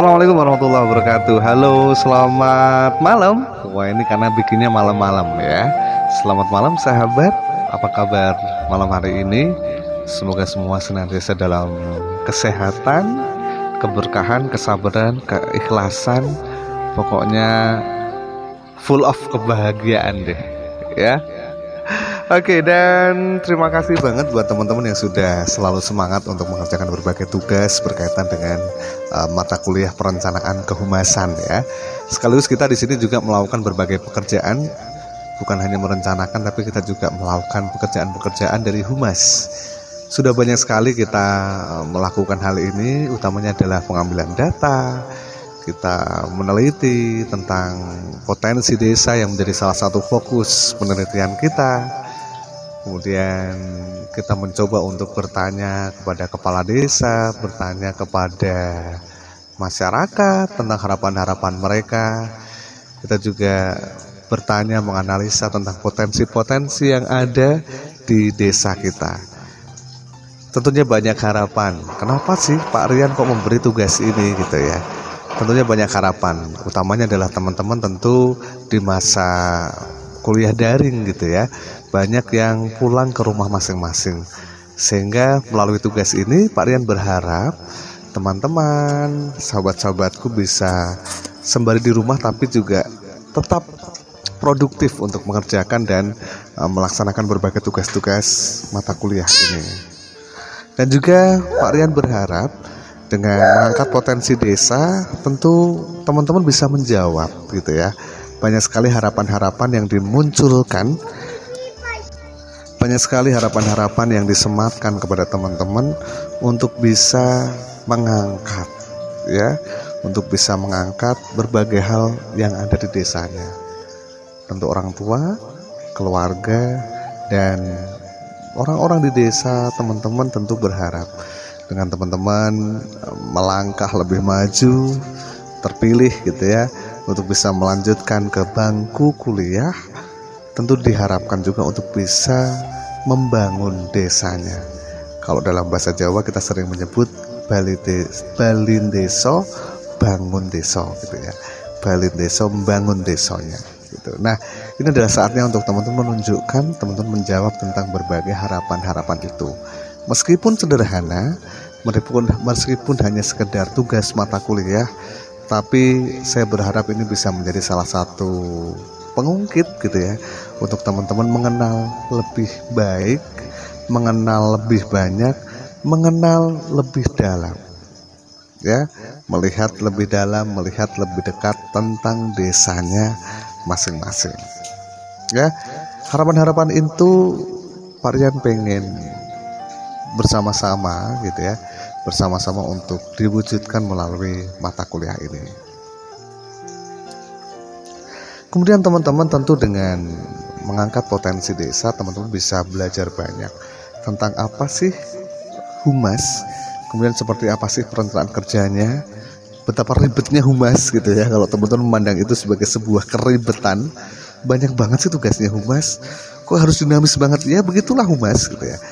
Assalamualaikum warahmatullahi wabarakatuh. Halo selamat malam. Wah ini karena bikinnya malam-malam ya. Selamat malam sahabat. Apa kabar malam hari ini? Semoga semua senantiasa dalam kesehatan Keberkahan, kesabaran, keikhlasan. Pokoknya full of kebahagiaan deh Ya Oke dan terima kasih banget buat teman-teman yang sudah selalu semangat untuk mengerjakan berbagai tugas berkaitan dengan uh, mata kuliah perencanaan kehumasan ya. Sekaligus kita di sini juga melakukan berbagai pekerjaan bukan hanya merencanakan tapi kita juga melakukan pekerjaan-pekerjaan dari humas. Sudah banyak sekali kita uh, melakukan hal ini utamanya adalah pengambilan data, kita meneliti tentang potensi desa yang menjadi salah satu fokus penelitian kita Kemudian kita mencoba untuk bertanya kepada kepala desa, bertanya kepada masyarakat tentang harapan-harapan mereka. Kita juga bertanya menganalisa tentang potensi-potensi yang ada di desa kita. Tentunya banyak harapan. Kenapa sih Pak Rian kok memberi tugas ini gitu ya? Tentunya banyak harapan. Utamanya adalah teman-teman tentu di masa kuliah daring gitu ya banyak yang pulang ke rumah masing-masing. Sehingga melalui tugas ini Pak Rian berharap teman-teman, sahabat-sahabatku bisa sembari di rumah tapi juga tetap produktif untuk mengerjakan dan uh, melaksanakan berbagai tugas-tugas mata kuliah ini. Dan juga Pak Rian berharap dengan mengangkat potensi desa, tentu teman-teman bisa menjawab gitu ya. Banyak sekali harapan-harapan yang dimunculkan. Banyak sekali harapan-harapan yang disematkan kepada teman-teman untuk bisa mengangkat ya. Untuk bisa mengangkat berbagai hal yang ada di desanya. Tentu orang tua keluarga dan orang-orang di desa teman-teman tentu berharap dengan teman-teman melangkah lebih maju terpilih gitu ya untuk bisa melanjutkan ke bangku kuliah tentu diharapkan juga untuk bisa membangun desanya. Kalau dalam bahasa Jawa kita sering menyebut balin deso, bangun deso gitu ya. Balin deso membangun desonya gitu. Nah, ini adalah saatnya untuk teman-teman menunjukkan, teman-teman menjawab tentang berbagai harapan-harapan itu. Meskipun sederhana, meskipun meskipun hanya sekedar tugas mata kuliah, tapi saya berharap ini bisa menjadi salah satu pengungkit gitu ya untuk teman-teman mengenal lebih baik, mengenal lebih banyak, mengenal lebih dalam. Ya, melihat lebih dalam, melihat lebih dekat tentang desanya masing-masing. Ya, harapan-harapan itu varian pengen bersama-sama gitu ya, bersama-sama untuk diwujudkan melalui mata kuliah ini. Kemudian teman-teman tentu dengan mengangkat potensi desa, teman-teman bisa belajar banyak tentang apa sih humas, kemudian seperti apa sih perencanaan kerjanya, betapa ribetnya humas gitu ya. Kalau teman-teman memandang itu sebagai sebuah keribetan, banyak banget sih tugasnya humas. Kok harus dinamis banget? Ya begitulah humas gitu ya.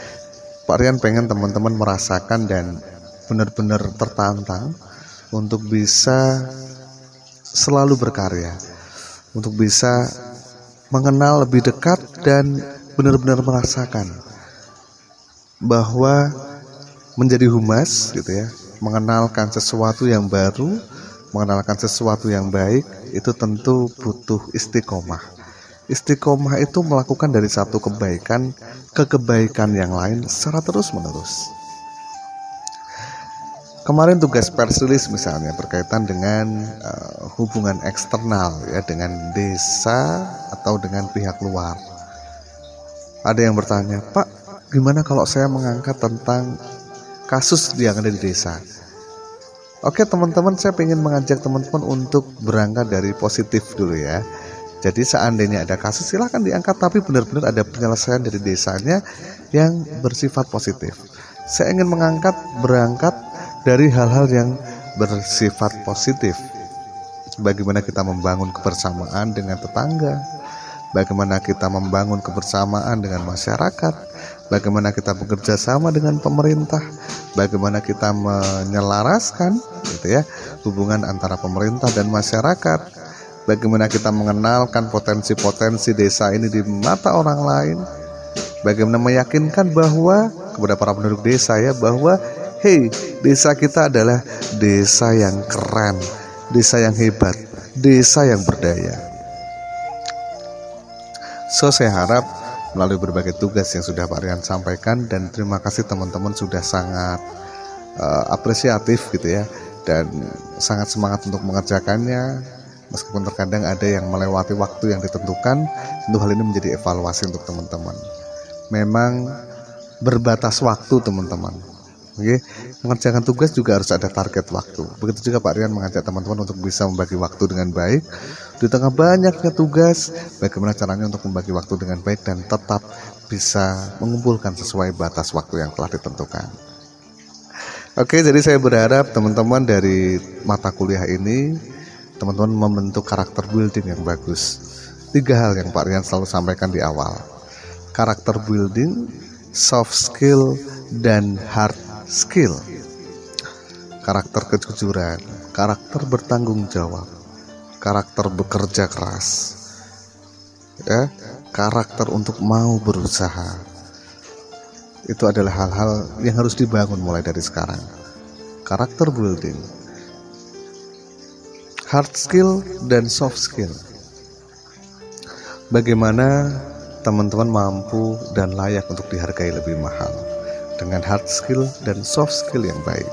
Pak Rian pengen teman-teman merasakan dan benar-benar tertantang untuk bisa selalu berkarya untuk bisa mengenal lebih dekat dan benar-benar merasakan bahwa menjadi humas gitu ya, mengenalkan sesuatu yang baru, mengenalkan sesuatu yang baik itu tentu butuh istiqomah. Istiqomah itu melakukan dari satu kebaikan ke kebaikan yang lain secara terus-menerus. Kemarin tugas pers misalnya berkaitan dengan uh, hubungan eksternal ya dengan desa atau dengan pihak luar. Ada yang bertanya, "Pak, gimana kalau saya mengangkat tentang kasus yang ada di desa?" Oke, teman-teman, saya ingin mengajak teman-teman untuk berangkat dari positif dulu ya. Jadi seandainya ada kasus silahkan diangkat tapi benar-benar ada penyelesaian dari desanya yang bersifat positif. Saya ingin mengangkat berangkat dari hal-hal yang bersifat positif. Bagaimana kita membangun kebersamaan dengan tetangga, bagaimana kita membangun kebersamaan dengan masyarakat, bagaimana kita bekerja sama dengan pemerintah, bagaimana kita menyelaraskan gitu ya hubungan antara pemerintah dan masyarakat, bagaimana kita mengenalkan potensi-potensi desa ini di mata orang lain, bagaimana meyakinkan bahwa kepada para penduduk desa ya bahwa hey desa kita adalah desa yang keren, desa yang hebat, desa yang berdaya. So saya harap melalui berbagai tugas yang sudah Pak Rian sampaikan dan terima kasih teman-teman sudah sangat uh, apresiatif gitu ya dan sangat semangat untuk mengerjakannya meskipun terkadang ada yang melewati waktu yang ditentukan tentu hal ini menjadi evaluasi untuk teman-teman memang berbatas waktu teman-teman Oke, mengerjakan tugas juga harus ada target waktu. Begitu juga Pak Rian mengajak teman-teman untuk bisa membagi waktu dengan baik. Di tengah banyaknya tugas, bagaimana caranya untuk membagi waktu dengan baik dan tetap bisa mengumpulkan sesuai batas waktu yang telah ditentukan. Oke, jadi saya berharap teman-teman dari mata kuliah ini, teman-teman membentuk karakter building yang bagus. Tiga hal yang Pak Rian selalu sampaikan di awal. Karakter building, soft skill, dan hard skill, karakter kejujuran, karakter bertanggung jawab, karakter bekerja keras, ya, karakter untuk mau berusaha. Itu adalah hal-hal yang harus dibangun mulai dari sekarang. Karakter building, hard skill dan soft skill. Bagaimana teman-teman mampu dan layak untuk dihargai lebih mahal dengan hard skill dan soft skill yang baik.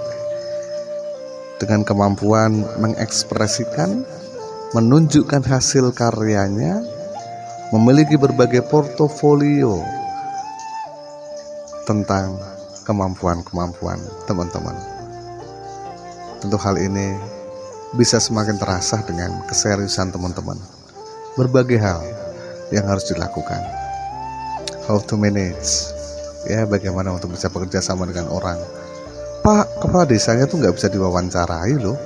Dengan kemampuan mengekspresikan, menunjukkan hasil karyanya, memiliki berbagai portofolio tentang kemampuan-kemampuan teman-teman. Tentu hal ini bisa semakin terasa dengan keseriusan teman-teman. Berbagai hal yang harus dilakukan. How to manage. Ya bagaimana untuk bisa bekerja sama dengan orang. Pak kepala desanya tuh nggak bisa diwawancarai loh.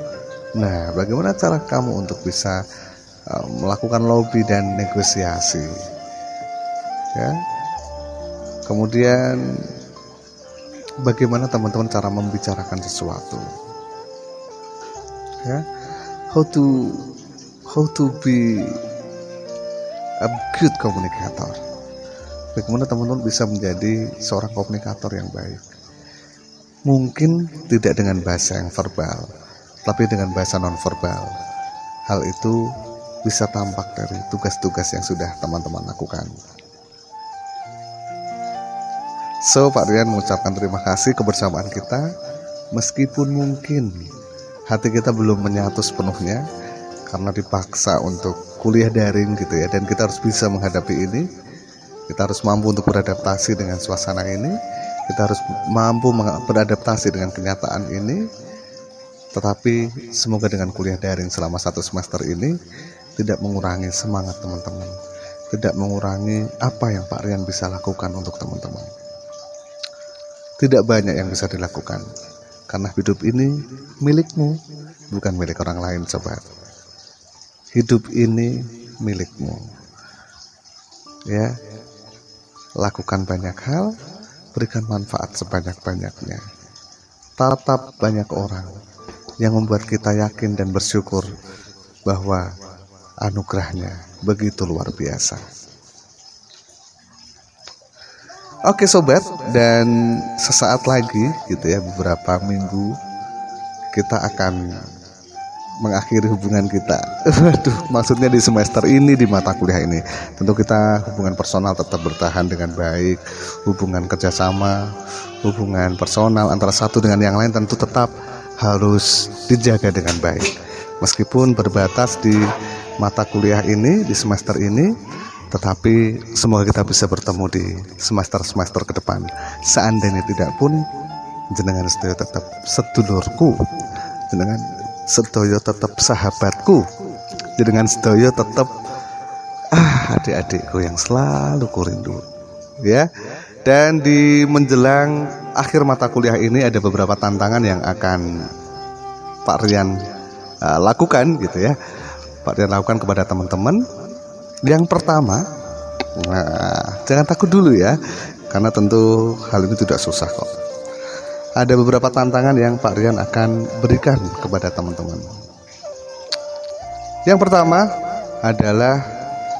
Nah bagaimana cara kamu untuk bisa uh, melakukan lobby dan negosiasi? Ya. Kemudian bagaimana teman-teman cara membicarakan sesuatu? Ya. How to how to be a good communicator bagaimana teman-teman bisa menjadi seorang komunikator yang baik. Mungkin tidak dengan bahasa yang verbal, tapi dengan bahasa nonverbal. Hal itu bisa tampak dari tugas-tugas yang sudah teman-teman lakukan. So, Pak Rian mengucapkan terima kasih kebersamaan kita, meskipun mungkin hati kita belum menyatu sepenuhnya karena dipaksa untuk kuliah daring gitu ya, dan kita harus bisa menghadapi ini kita harus mampu untuk beradaptasi dengan suasana ini. Kita harus mampu beradaptasi dengan kenyataan ini. Tetapi semoga dengan kuliah daring selama satu semester ini tidak mengurangi semangat teman-teman. Tidak mengurangi apa yang Pak Rian bisa lakukan untuk teman-teman. Tidak banyak yang bisa dilakukan. Karena hidup ini milikmu, bukan milik orang lain sobat. Hidup ini milikmu. Ya, Lakukan banyak hal, berikan manfaat sebanyak-banyaknya. Tatap banyak orang yang membuat kita yakin dan bersyukur bahwa anugerahnya begitu luar biasa. Oke sobat, dan sesaat lagi gitu ya beberapa minggu kita akan mengakhiri hubungan kita. Waduh, maksudnya di semester ini di mata kuliah ini. Tentu kita hubungan personal tetap bertahan dengan baik, hubungan kerjasama, hubungan personal antara satu dengan yang lain tentu tetap harus dijaga dengan baik. Meskipun berbatas di mata kuliah ini di semester ini, tetapi semoga kita bisa bertemu di semester-semester ke depan. Seandainya tidak pun jenengan sedaya tetap sedulurku. Jenengan sedoyo tetap sahabatku. Dengan sedoyo tetap ah adik-adikku yang selalu kurindu ya. Dan di menjelang akhir mata kuliah ini ada beberapa tantangan yang akan Pak Rian uh, lakukan gitu ya. Pak Rian lakukan kepada teman-teman. Yang pertama Nah, jangan takut dulu ya, karena tentu hal ini tidak susah kok. Ada beberapa tantangan yang Pak Rian akan berikan kepada teman-teman. Yang pertama adalah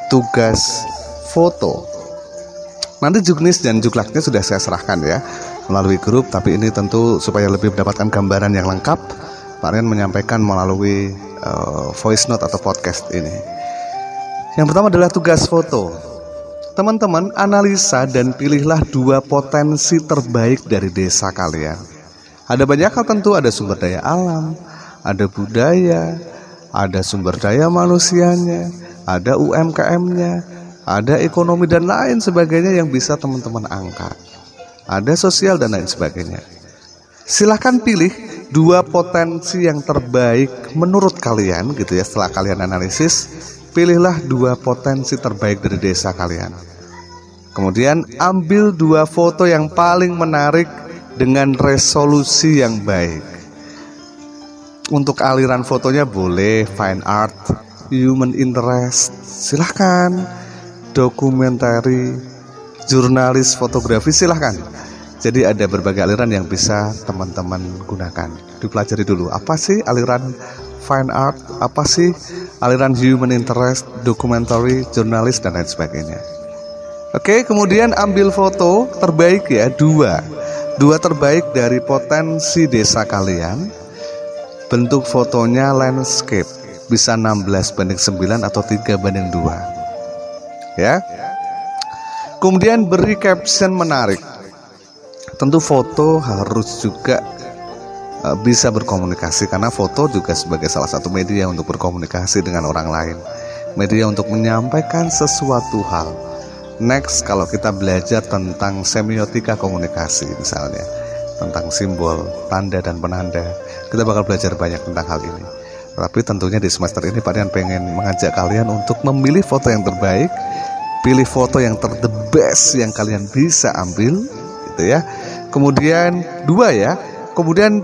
tugas foto. Nanti juknis dan juklaknya sudah saya serahkan ya melalui grup, tapi ini tentu supaya lebih mendapatkan gambaran yang lengkap, Pak Rian menyampaikan melalui uh, voice note atau podcast ini. Yang pertama adalah tugas foto. Teman-teman analisa dan pilihlah dua potensi terbaik dari desa kalian. Ada banyak hal tentu, ada sumber daya alam, ada budaya, ada sumber daya manusianya, ada UMKM-nya, ada ekonomi dan lain sebagainya yang bisa teman-teman angkat. Ada sosial dan lain sebagainya. Silahkan pilih dua potensi yang terbaik menurut kalian gitu ya setelah kalian analisis pilihlah dua potensi terbaik dari desa kalian kemudian ambil dua foto yang paling menarik dengan resolusi yang baik untuk aliran fotonya boleh fine art human interest silahkan dokumentari, jurnalis fotografi silahkan. Jadi ada berbagai aliran yang bisa teman-teman gunakan. Dipelajari dulu apa sih aliran fine art, apa sih aliran human interest, documentary, jurnalis dan lain sebagainya. Oke, kemudian ambil foto terbaik ya dua, dua terbaik dari potensi desa kalian. Bentuk fotonya landscape, bisa 16 banding 9 atau 3 banding 2 ya. Kemudian beri caption menarik. Tentu foto harus juga uh, bisa berkomunikasi karena foto juga sebagai salah satu media untuk berkomunikasi dengan orang lain. Media untuk menyampaikan sesuatu hal. Next kalau kita belajar tentang semiotika komunikasi misalnya tentang simbol, tanda dan penanda, kita bakal belajar banyak tentang hal ini. Tapi tentunya di semester ini Pak Dian pengen mengajak kalian untuk memilih foto yang terbaik pilih foto yang ter the best yang kalian bisa ambil gitu ya kemudian dua ya kemudian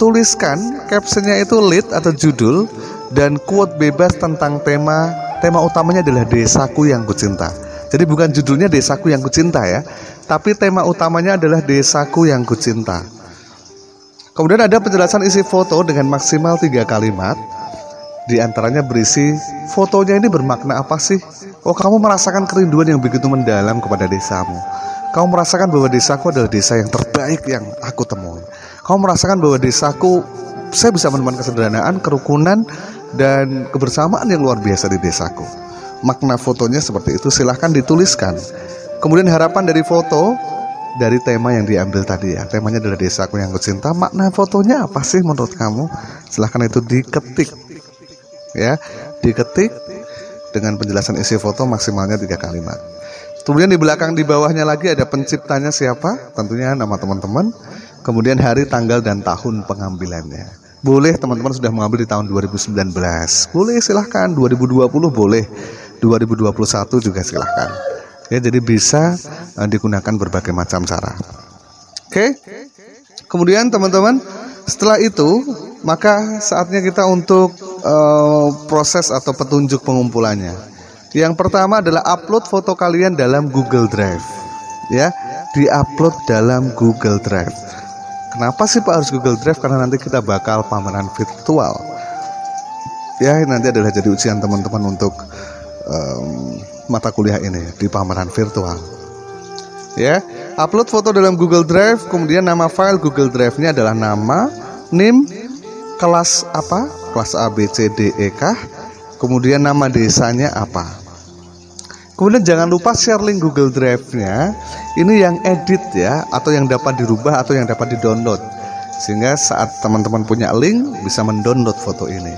tuliskan captionnya itu lead atau judul dan quote bebas tentang tema tema utamanya adalah desaku yang kucinta jadi bukan judulnya desaku yang kucinta ya tapi tema utamanya adalah desaku yang kucinta kemudian ada penjelasan isi foto dengan maksimal tiga kalimat di antaranya berisi fotonya ini bermakna apa sih? Oh kamu merasakan kerinduan yang begitu mendalam kepada desamu. Kamu merasakan bahwa desaku adalah desa yang terbaik yang aku temui. Kamu merasakan bahwa desaku saya bisa menemukan kesederhanaan, kerukunan, dan kebersamaan yang luar biasa di desaku. Makna fotonya seperti itu silahkan dituliskan. Kemudian harapan dari foto dari tema yang diambil tadi ya. Temanya adalah desaku yang kucinta. Makna fotonya apa sih menurut kamu? Silahkan itu diketik ya diketik dengan penjelasan isi foto maksimalnya tiga kalimat kemudian di belakang di bawahnya lagi ada penciptanya siapa tentunya nama teman-teman kemudian hari tanggal dan tahun pengambilannya. Boleh teman-teman sudah mengambil di tahun 2019 boleh silahkan. 2020 boleh. 2021 juga silahkan. Ya jadi bisa uh, digunakan berbagai macam cara. Oke? Kemudian teman-teman setelah itu maka saatnya kita untuk uh, proses atau petunjuk pengumpulannya. Yang pertama adalah upload foto kalian dalam Google Drive. Ya, diupload dalam Google Drive. Kenapa sih Pak harus Google Drive? Karena nanti kita bakal pameran virtual. Ya, nanti adalah jadi ujian teman-teman untuk um, mata kuliah ini di pameran virtual. Ya, upload foto dalam Google Drive, kemudian nama file Google Drive-nya adalah nama, name, kelas apa? Kelas A, B, C, D, E kah? Kemudian nama desanya apa? Kemudian jangan lupa share link Google Drive-nya. Ini yang edit ya, atau yang dapat dirubah atau yang dapat di-download. Sehingga saat teman-teman punya link bisa mendownload foto ini.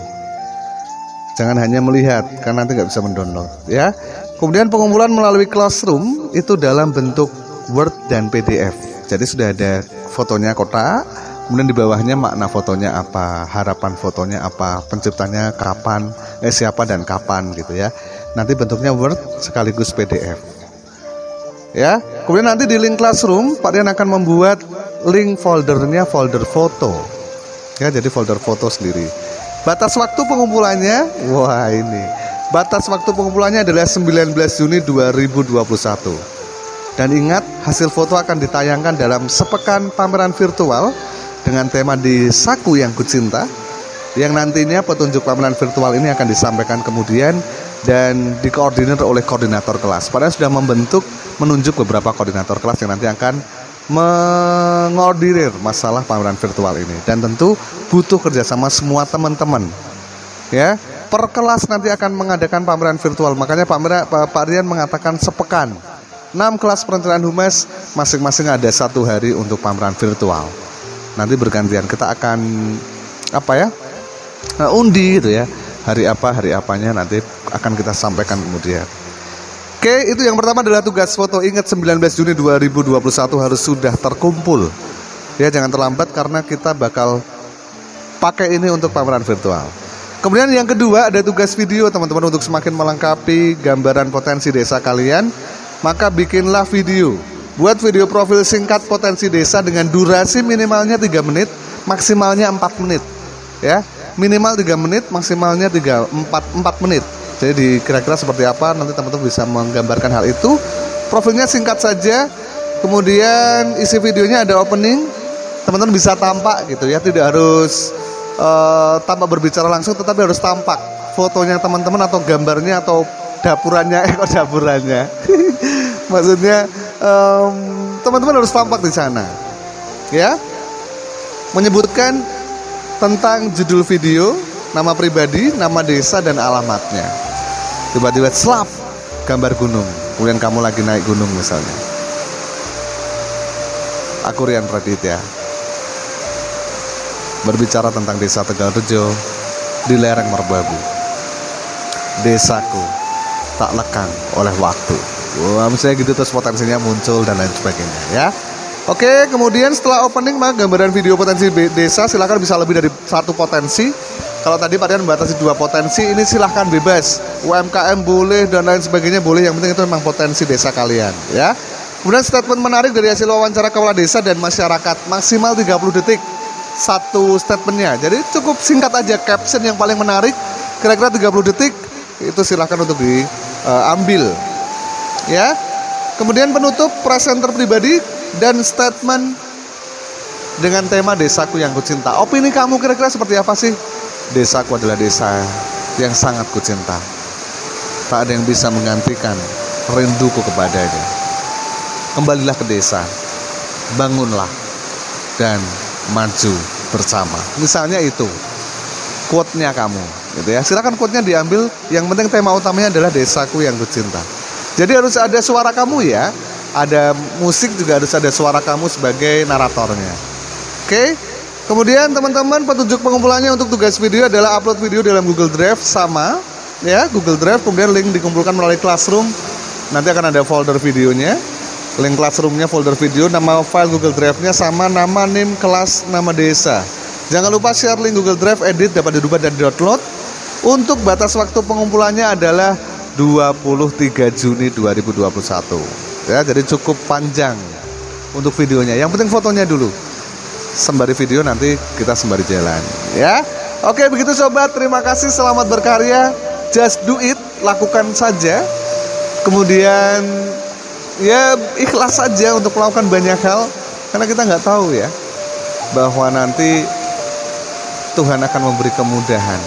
Jangan hanya melihat, karena nanti nggak bisa mendownload ya. Kemudian pengumpulan melalui Classroom itu dalam bentuk Word dan PDF. Jadi sudah ada fotonya kotak, kemudian di bawahnya makna fotonya apa harapan fotonya apa penciptanya kapan eh siapa dan kapan gitu ya. Nanti bentuknya Word sekaligus PDF ya kemudian nanti di link classroom Pak Dian akan membuat link foldernya folder foto. Ya jadi folder foto sendiri. Batas waktu pengumpulannya wah ini. Batas waktu pengumpulannya adalah 19 Juni 2021. Dan ingat, hasil foto akan ditayangkan dalam sepekan pameran virtual dengan tema di Saku yang Kucinta yang nantinya petunjuk pameran virtual ini akan disampaikan kemudian dan dikoordinir oleh koordinator kelas. Padahal sudah membentuk menunjuk beberapa koordinator kelas yang nanti akan mengordirir masalah pameran virtual ini dan tentu butuh kerjasama semua teman-teman ya per kelas nanti akan mengadakan pameran virtual. Makanya Pak, Pak Rian mengatakan sepekan. 6 kelas perencanaan humas masing-masing ada satu hari untuk pameran virtual. Nanti bergantian kita akan apa ya? Nah, undi gitu ya. Hari apa, hari apanya nanti akan kita sampaikan kemudian. Oke, itu yang pertama adalah tugas foto. Ingat 19 Juni 2021 harus sudah terkumpul. Ya, jangan terlambat karena kita bakal pakai ini untuk pameran virtual. Kemudian yang kedua ada tugas video teman-teman untuk semakin melengkapi gambaran potensi desa kalian, maka bikinlah video. Buat video profil singkat potensi desa dengan durasi minimalnya 3 menit, maksimalnya 4 menit. Ya, minimal 3 menit, maksimalnya 3 4 4 menit. Jadi kira-kira seperti apa nanti teman-teman bisa menggambarkan hal itu. Profilnya singkat saja. Kemudian isi videonya ada opening. Teman-teman bisa tampak gitu ya, tidak harus uh, tanpa berbicara langsung tetapi harus tampak fotonya teman-teman atau gambarnya atau dapurannya eh kok dapurannya maksudnya teman-teman um, harus tampak di sana ya. Menyebutkan tentang judul video nama pribadi nama desa dan alamatnya. Tiba-tiba slap gambar gunung. Kemudian kamu lagi naik gunung misalnya. Aku Rian Raditya. Berbicara tentang desa Tegal Rejo di lereng Merbabu. Desaku tak lekang oleh waktu. Wah, misalnya gitu terus potensinya muncul dan lain sebagainya ya. Oke, kemudian setelah opening maka gambaran video potensi desa silahkan bisa lebih dari satu potensi. Kalau tadi kalian membatasi dua potensi, ini silahkan bebas. UMKM boleh dan lain sebagainya boleh. Yang penting itu memang potensi desa kalian, ya. Kemudian statement menarik dari hasil wawancara kepala desa dan masyarakat maksimal 30 detik satu statementnya. Jadi cukup singkat aja caption yang paling menarik, kira-kira 30 detik itu silahkan untuk diambil. Uh, ya. Kemudian penutup presenter pribadi dan statement dengan tema desaku yang kucinta. Opini kamu kira-kira seperti apa sih? Desaku adalah desa yang sangat kucinta. Tak ada yang bisa menggantikan rinduku kepadanya. Kembalilah ke desa, bangunlah, dan maju bersama. Misalnya itu quote-nya kamu, gitu ya. Silakan quote-nya diambil. Yang penting tema utamanya adalah desaku yang kucinta. Jadi harus ada suara kamu ya. Ada musik juga harus ada suara kamu sebagai naratornya. Oke. Kemudian teman-teman petunjuk pengumpulannya untuk tugas video adalah upload video dalam Google Drive sama ya Google Drive kemudian link dikumpulkan melalui Classroom nanti akan ada folder videonya link classroomnya folder video nama file Google Drive-nya sama nama NIM kelas nama desa jangan lupa share link Google Drive edit dapat dirubah dan download untuk batas waktu pengumpulannya adalah 23 Juni 2021 ya jadi cukup panjang untuk videonya. Yang penting fotonya dulu. Sembari video nanti kita sembari jalan. Ya oke begitu sobat. Terima kasih selamat berkarya. Just do it lakukan saja. Kemudian ya ikhlas saja untuk melakukan banyak hal. Karena kita nggak tahu ya bahwa nanti Tuhan akan memberi kemudahan.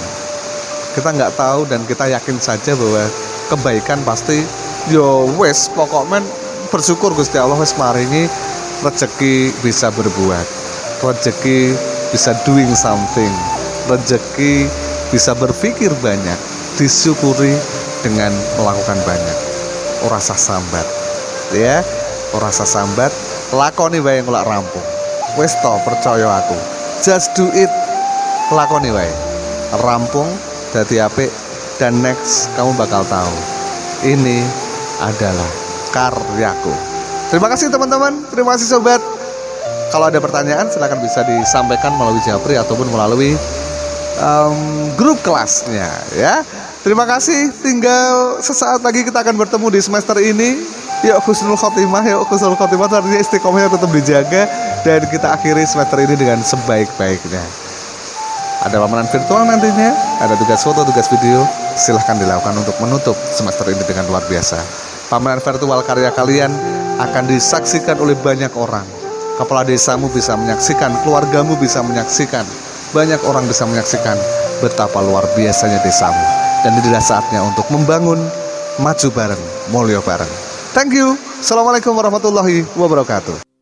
Kita nggak tahu dan kita yakin saja bahwa kebaikan pasti. Yo wes pokoknya bersyukur Gusti Allah wes maringi rezeki bisa berbuat. Rezeki bisa doing something. Rezeki bisa berpikir banyak. Disyukuri dengan melakukan banyak. Rasa sambat. Ya ora sambat. Lakoni wae ngelak rampung. Wis to percaya aku. Just do it. Lakoni wae. Rampung dadi apik dan next kamu bakal tahu. Ini adalah karyaku. Terima kasih teman-teman. Terima kasih sobat. Kalau ada pertanyaan silahkan bisa disampaikan melalui Japri ataupun melalui um, grup kelasnya ya. Terima kasih. Tinggal sesaat lagi kita akan bertemu di semester ini. Yuk khusnul khotimah yuk khusnul khotimah. Artinya istiqomahnya tetap dijaga dan kita akhiri semester ini dengan sebaik-baiknya. Ada pameran virtual nantinya ada tugas foto tugas video silahkan dilakukan untuk menutup semester ini dengan luar biasa. Pameran virtual karya kalian akan disaksikan oleh banyak orang. Kepala desamu bisa menyaksikan, keluargamu bisa menyaksikan, banyak orang bisa menyaksikan betapa luar biasanya desamu. Dan inilah saatnya untuk membangun, maju bareng, mulio bareng. Thank you. Assalamualaikum warahmatullahi wabarakatuh.